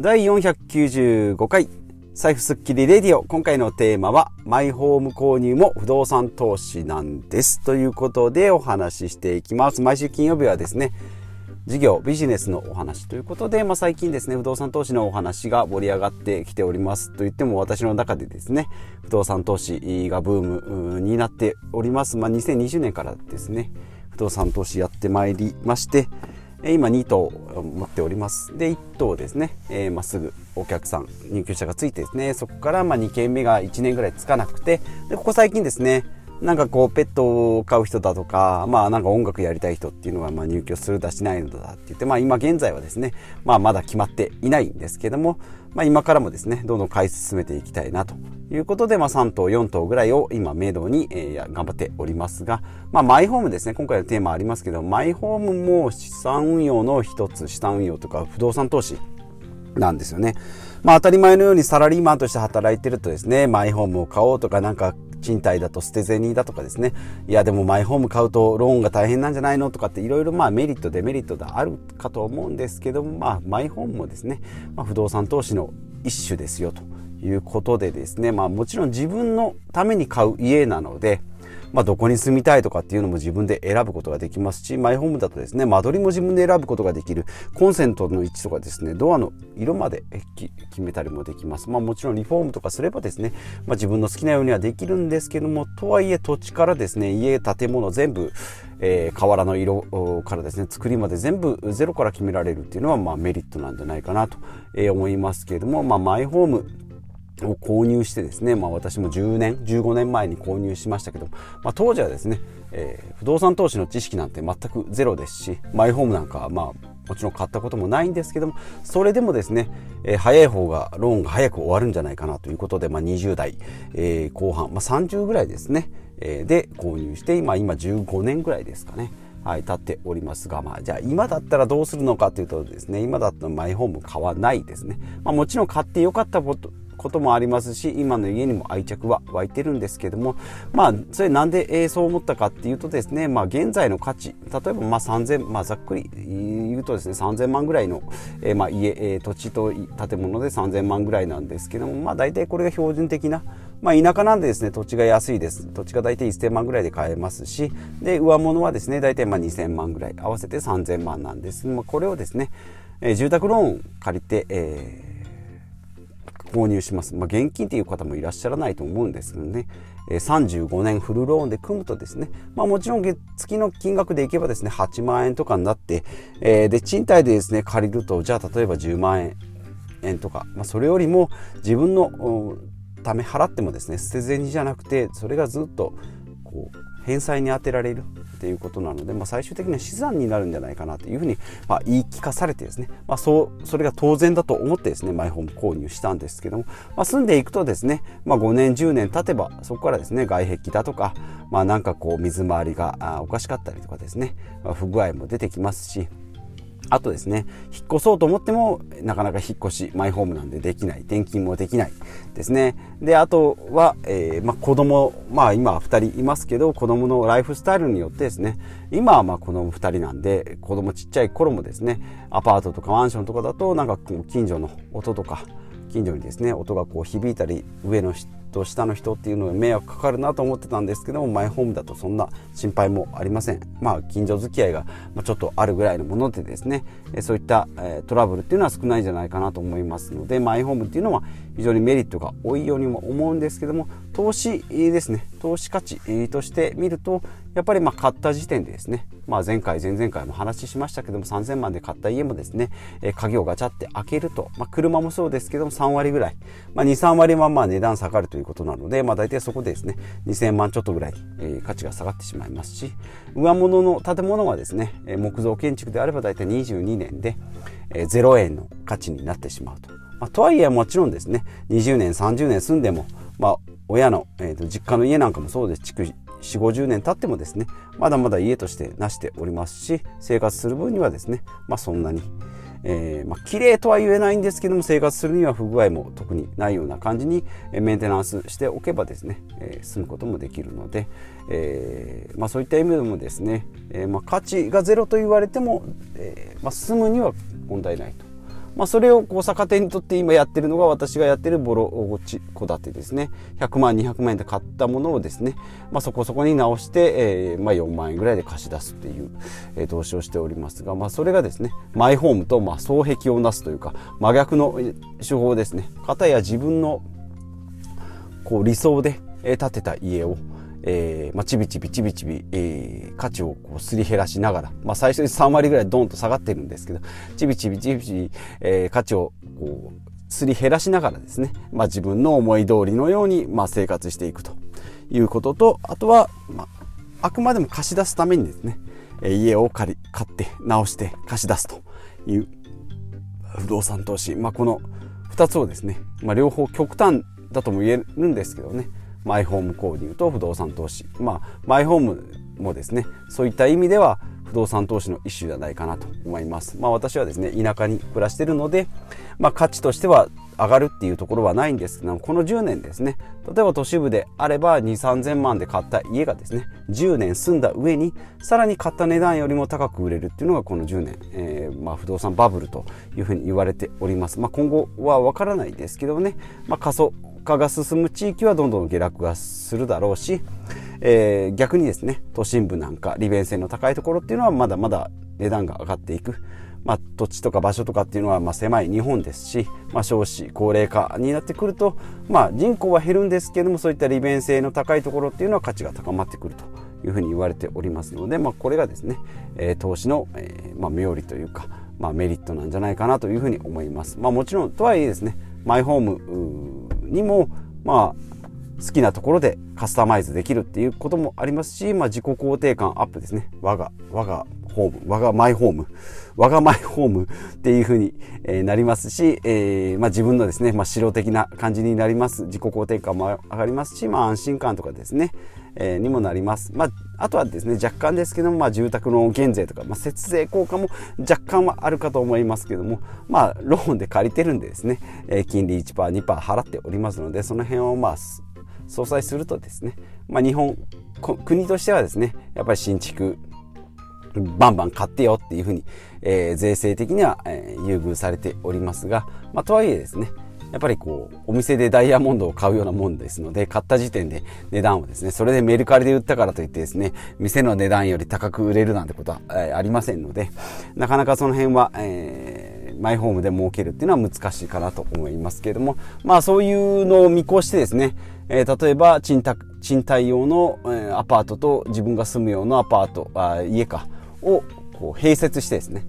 第495回財布スッキリレディオ。今回のテーマはマイホーム購入も不動産投資なんです。ということでお話ししていきます。毎週金曜日はですね事業ビジネスのお話。ということで、まあ、最近ですね不動産投資のお話が盛り上がってきております。と言っても私の中でですね不動産投資がブームになっております、まあ、2020年からですね不動産投資やってまいりまして今2頭持っております。で1頭ですね、えー、まっすぐお客さん入居者がついてですね。そこからま2軒目が1年ぐらいつかなくて。でここ最近ですねなんかこうペットを飼う人だとかまあなんか音楽やりたい人っていうのがまあ入居するだしないのだって言ってまあ今現在はですねまあまだ決まっていないんですけどもまあ今からもですねどんどん買い進めていきたいなということでまあ3棟4棟ぐらいを今メドに、えー、頑張っておりますがまあマイホームですね今回のテーマありますけどマイホームも資産運用の一つ資産運用とか不動産投資なんですよね。まあ当たり前のようにサラリーマンとして働いてるとですね、マイホームを買おうとかなんか賃貸だと捨て銭だとかですね。いやでもマイホーム買うとローンが大変なんじゃないのとかっていろいろまあメリットデメリットがあるかと思うんですけどもまあマイホームもですね、まあ、不動産投資の一種ですよということでですねまあもちろん自分のために買う家なのでまあ、どこに住みたいとかっていうのも自分で選ぶことができますし、マイホームだとですね、間取りも自分で選ぶことができる、コンセントの位置とかですね、ドアの色まで決めたりもできます。まあ、もちろんリフォームとかすればですね、まあ、自分の好きなようにはできるんですけども、とはいえ土地からですね、家、建物全部、えー、瓦の色からですね、作りまで全部ゼロから決められるっていうのは、まあ、メリットなんじゃないかなと思いますけれども、まあ、マイホーム、を購入してですね、まあ、私も10年15年前に購入しましたけど、まあ、当時はですね、えー、不動産投資の知識なんて全くゼロですしマイホームなんかはまあもちろん買ったこともないんですけどもそれでもですね、えー、早い方がローンが早く終わるんじゃないかなということで、まあ、20代、えー、後半、まあ、30ぐらいですね、えー、で購入して今今15年ぐらいですかね。はい、経っておりますが、まあ、じゃあ今だったらどうするのかというとですね、今だったらマイホーム買わないですね。まあ、もちろん買ってよかったことこともありますし今の家にも愛着は湧いてるんですけどもまあそれなんで、えー、そう思ったかっていうとですねまあ現在の価値例えばまあ3000まあざっくり言うとですね3000万ぐらいの、えー、まあ家、えー、土地と建物で3000万ぐらいなんですけどもまあ大体これが標準的なまあ、田舎なんでですね土地が安いです。土地が大体1000万ぐらいで買えますしで上物はですね大体まあ2000万ぐらい合わせて3000万なんです、まあ、これをですね、えー、住宅ローン借りて、えー購入します。まあ、現金っていう方もいらっしゃらないと思うんですけどね、え35年フルローンで組むとですね、まあ、もちろん月月の金額でいけばですね、8万円とかになって、えー、で、賃貸でですね、借りると、じゃあ例えば10万円とか、まあ、それよりも自分のため払ってもですね、捨て銭じゃなくて、それがずっとこう返済に充てられるっていうことなので、まあ、最終的には資産になるんじゃないかなというふうに、まあ、言い聞かされてですね、まあ、そうそれが当然だと思ってですねマイホーム購入したんですけども、まあ、住んでいくとですね、まあ、5年10年経てばそこからですね外壁だとか、まあ、なんかこう水回りがおかしかったりとかですね、まあ、不具合も出てきますしあとですね、引っ越そうと思っても、なかなか引っ越し、マイホームなんでできない、転勤もできないですね。で、あとは、えー、まあ、子供、まあ今2人いますけど、子供のライフスタイルによってですね、今はまあ子供2人なんで、子供ちっちゃい頃もですね、アパートとかマンションとかだと、なんか近所の音とか、近所にですね音がこう響いたり上の人下の人っていうのに迷惑かかるなと思ってたんですけどもマイホームだとそんな心配もありません。まあ近所付き合いがちょっとあるぐらいのものでですねそういったトラブルっていうのは少ないんじゃないかなと思いますのでマイホームっていうのは非常にメリットが多いようにも思うんですけども投資ですね投資価値として見るとやっぱりま買った時点でですね、まあ、前回前々回も話しましたけども3000万で買った家もですね、鍵をガチャって開けると、まあ、車もそうですけども3割ぐらい、まあ、23割はまあ値段下がるということなので、まあ、大体そこでですね2000万ちょっとぐらい、え価値が下がってしまいますし上物の建物はですね木造建築であれば大体22年で、え0円の価値になってしまうと。まあ、とはいえもちろんですね20年30年住んでも、まあ、親の、えーと、実家の家なんかもそうです築4 5 0年経ってもですねまだまだ家としてなしておりますし生活する分にはですね、まあ、そんなに、えーまあ綺麗とは言えないんですけども生活するには不具合も特にないような感じにメンテナンスしておけばですね、えー、住むこともできるので、えーまあ、そういった意味でもですね、えーまあ、価値がゼロと言われても、えーまあ、住むには問題ないと。まあ、それをこう逆手にとって今やってるのが私がやってるボロ戸建てですね。100万200万円で買ったものをですね、まあ、そこそこに直して、えーまあ、4万円ぐらいで貸し出すっていう、えー、投資をしておりますが、まあ、それがですねマイホームとまあ双璧をなすというか真逆の手法ですね。片や自分のこう理想で建てた家をえーまあ、ちびちびちびちび、えー、価値をこうすり減らしながら、まあ、最初に3割ぐらいドンと下がってるんですけどちびちびちびちび、えー、価値をこうすり減らしながらですね、まあ、自分の思い通りのように、まあ、生活していくということとあとは、まあ、あくまでも貸し出すためにですね家を借り買って直して貸し出すという不動産投資、まあ、この2つをですね、まあ、両方極端だとも言えるんですけどねマイホーム購入と不動産投資。まあマイホームもですねそういった意味では不動産投資の一種じゃないかなと思います。まあ私はですね田舎に暮らしてるのでまあ価値としては上がるっていうところはないんですけどこの10年ですね例えば都市部であれば2 3 0 0 0万で買った家がですね10年住んだ上にさらに買った値段よりも高く売れるっていうのがこの10年、えー、まあ、不動産バブルというふうに言われております、まあ、今後はわからないですけどね、まあ、過疎化が進む地域はどんどん下落がするだろうし、えー、逆にですね都心部なんか利便性の高いところっていうのはまだまだ値段が上がっていく、まあ、土地とか場所とかっていうのはま狭い日本ですし、まあ、少子高齢化になってくると、まあ、人口は減るんですけどもそういった利便性の高いところっていうのは価値が高まってくるというふうに言われておりますので、ま、これがですね、え、投資の、えまあ、妙利というか、ま、メリットなんじゃないかなというふうに思います。ま、もちろんとはいえですねマイホームにもまあ好きなところでカスタマイズできるっていうこともありますし、まあ、自己肯定感アップですね。我が我がホーム我がマイホーム我がマイホームっていう風になりますし、えーまあ、自分のですね、まあ、白的な感じになります。自己肯定感も上がりますし、まあ、安心感とかですね、えー、にもなります、まあ、あとはですね若干ですけども、まあ、住宅の減税とか、まあ、節税効果も若干はあるかと思いますけども、まあ、ローンで借りてるんでですね、えー、金利 1%2% 払っておりますのでその辺をまあ相殺するとですね、まあ、日本国としてはですねやっぱり新築バンバン買ってよっていうふうに、えー、税制的には、え、優遇されておりますが、まあ、とはいえですねやっぱりこうお店でダイヤモンドを買うようなもんですので買った時点で値段をですねそれでメルカリで売ったからといってですね店の値段より高く売れるなんてことは、えー、ありませんのでなかなかその辺は、えー、マイホームで儲けるっていうのは難しいかなと思いますけれどもまあそういうのを見越してですね、えー、例えば賃貸賃貸用の、えー、アパートと自分が住む用のアパートあ家かをこう併設してですね、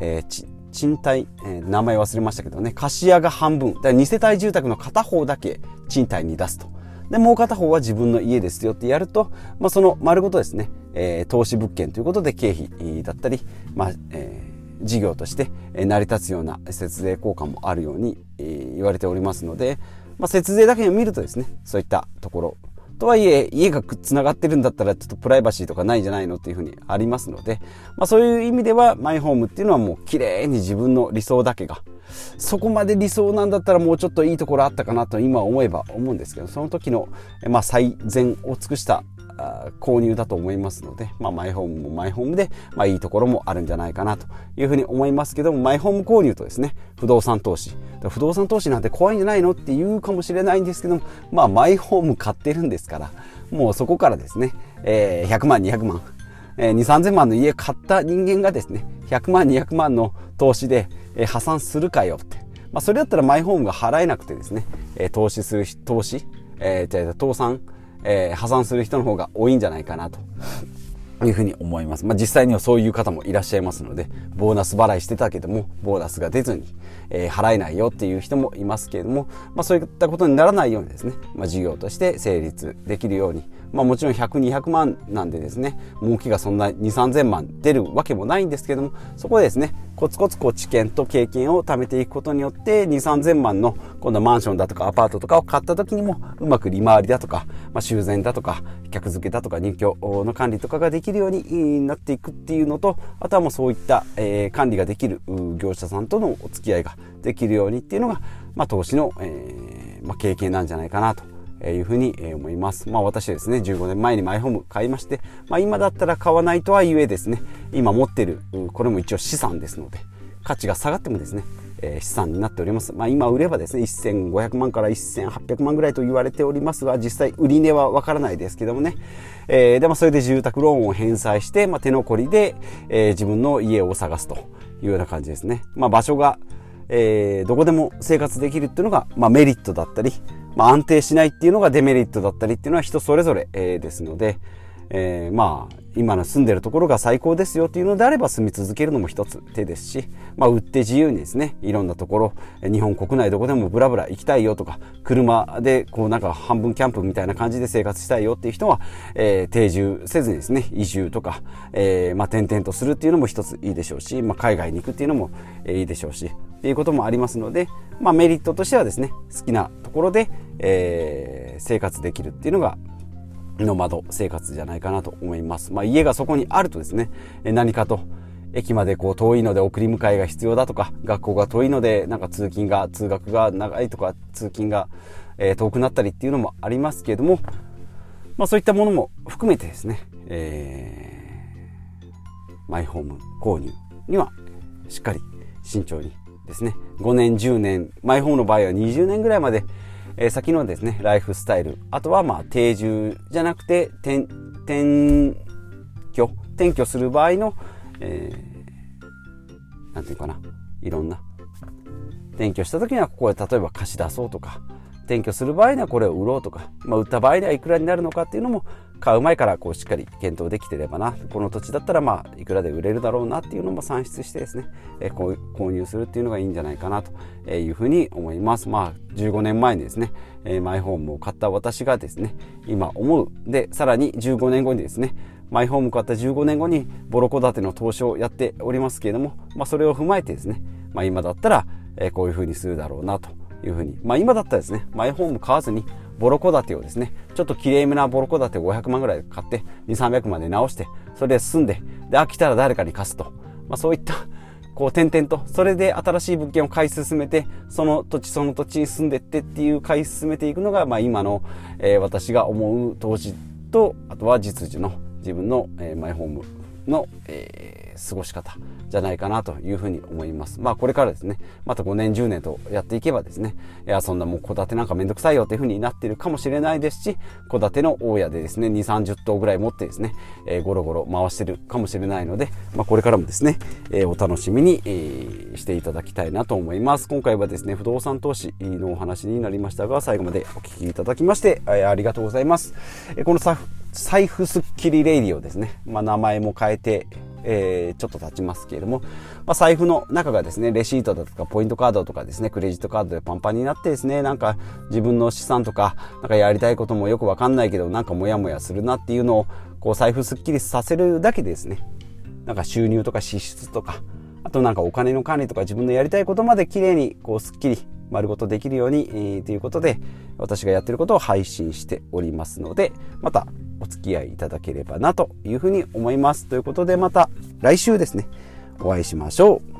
えー、賃貸、えー、名前忘れましたけどね、貸し屋が半分、だから2世帯住宅の片方だけ賃貸に出すと。で、もう片方は自分の家ですよってやると、まあ、その丸ごとですね、えー、投資物件ということで経費だったり、まあ、えー、事業として成り立つような節税効果もあるように、え、言われておりますので、まあ、節税だけを見るとですね、そういったところ、とはいえ、家がつながってるんだったら、ちょっとプライバシーとかないんじゃないのっていうふうにありますので、まあそういう意味では、マイホームっていうのはもう綺麗に自分の理想だけが、そこまで理想なんだったらもうちょっといいところあったかなと今思えば思うんですけど、その時の、まあ最善を尽くした購入だと思いますので、まあ、マイホームもマイホームで、まあ、いいところもあるんじゃないかなというふうに思いますけども、マイホーム購入とですね、不動産投資。不動産投資なんて怖いんじゃないのって言うかもしれないんですけども、まあ、マイホーム買ってるんですから、もうそこからですね、えー、100万、200万、えー、2、3000万の家買った人間がですね、100万、200万の投資で、えー、破産するかよって。まあ、それだったらマイホームが払えなくてですね、えー、投資する、投資、えー、じゃあ、倒産、えー、破産する人の方が多いんじゃないかなというふうに思います。まあ、実際にはそういう方もいらっしゃいますので、ボーナス払いしてたけども、ボーナスが出ずに、えー、払えないよっていう人もいますけれども、まあ、そういったことにならないようにですね、まあ、事業として成立できるように、まあ、もちろん100、200万なんでですね、儲けがそんな2、3000万出るわけもないんですけども、そこでですね、コツコツこう知見と経験を貯めていくことによって、2、3000万の今度マンションだとかアパートとかを買った時にも、うまく利回りだとか、まあ、修繕だとか、客付けだとか入居の管理とかができるようになっていくっていうのと、あとはもうそういった、えー、管理ができる業者さんとのお付き合いができるようにっていうのが、まあ、投資の、えーまあ、経験なんじゃないかなというふうに思います。まあ私ですね、15年前にマイホーム買いまして、まあ今だったら買わないとはいえですね、今持ってる、これも一応資産ですので、価値が下がってもですね、え、資産になっております。まあ、今売ればですね、1500万から1800万ぐらいと言われておりますが、実際売り値はわからないですけどもね。えー、でもそれで住宅ローンを返済して、まあ、手残りで、えー、自分の家を探すというような感じですね。まあ、場所が、えー、どこでも生活できるっていうのが、まあ、メリットだったり、まあ、安定しないっていうのがデメリットだったりっていうのは人それぞれ、えー、ですので、えー、まあ今の住んでるところが最高ですよっていうのであれば住み続けるのも一つ手ですし、まあ、売って自由にですねいろんなところ日本国内どこでもブラブラ行きたいよとか車でこうなんか半分キャンプみたいな感じで生活したいよっていう人は、えー、定住せずにですね移住とか、えー、まあ転々とするっていうのも一ついいでしょうし、まあ、海外に行くっていうのもいいでしょうしいうこともありますので、まあ、メリットとしてはですね好きなところで、えー、生活できるっていうのがの窓生活じゃないかなと思います。まあ、家がそこにあるとですね、何かと駅までこう遠いので送り迎えが必要だとか、学校が遠いのでなんか通勤が、通学が長いとか、通勤が、え遠くなったりっていうのもありますけれども、まあそういったものも含めてですね、えー、マイホーム購入にはしっかり慎重にですね、5年、10年、マイホームの場合は20年ぐらいまでえー、先のですね、ライフスタイル。あとは、まあ、定住じゃなくて、転、転居、転居する場合の、えー、ていうかな、いろんな。転居した時には、ここで例えば貸し出そうとか、転居する場合にはこれを売ろうとか、まあ、売った場合にはいくらになるのかっていうのも買う前からこうしっかり検討できてればな。この土地だったらまあいくらで売れるだろうなっていうのも算出してですね、えこう購入するっていうのがいいんじゃないかなというふうに思います。まあ15年前にですね、えマイホームを買った私がですね今思う。でさらに15年後にですねマイホーム買った15年後にボロ戸建ての投資をやっておりますけれども、まあ、それを踏まえてですね、まあ、今だったら、こういうふうにするだろうなというふうに、まあ、今だったらですねマイホーム買わずにボロ戸建てをですねちょっときれいめなボロ戸建てを500万ぐらい買って2300万で直してそれで住んでで飽きたら誰かに貸すと、まあ、そういったこう点々とそれで新しい物件を買い進めてその土地その土地に住んでってっていう買い進めていくのが、まあ、今の、えー、私が思う投資とあとは実需の自分の、えー、マイホームの、えー、過ごし方じゃないかなというふうに思います。まあこれからですね、また5年10年とやっていけばですね、いや、そんなもう戸建てなんかめんどくさいよっていうふうになってるかもしれないですし、戸建ての大家でですね、2、30棟ぐらい持ってですね、えー、ゴロゴロ回してるかもしれないので、まあこれからもですね、えー、お楽しみに、えー、していただきたいなと思います。今回はですね、不動産投資のお話になりましたが、最後までお聞きいただきまして、え、ありがとうございます。え、この財布スッキリレイディオですね。まあ名前も変えて、えー、ちょっと経ちますけれども、まあ、財布の中がですね、レシートだとかポイントカードとかですね、クレジットカードでパンパンになってですね、なんか自分の資産とか、なんかやりたいこともよくわかんないけど、なんかモヤモヤするなっていうのを、こう財布すっきりさせるだけでですね、なんか収入とか支出とか、あとなんかお金の管理とか自分のやりたいことまで綺麗にこうすっきり丸ごとできるように、えー、ということで私がやってることを配信しておりますのでまたお付き合いいただければなというふうに思います。ということでまた来週ですね、お会いしましょう。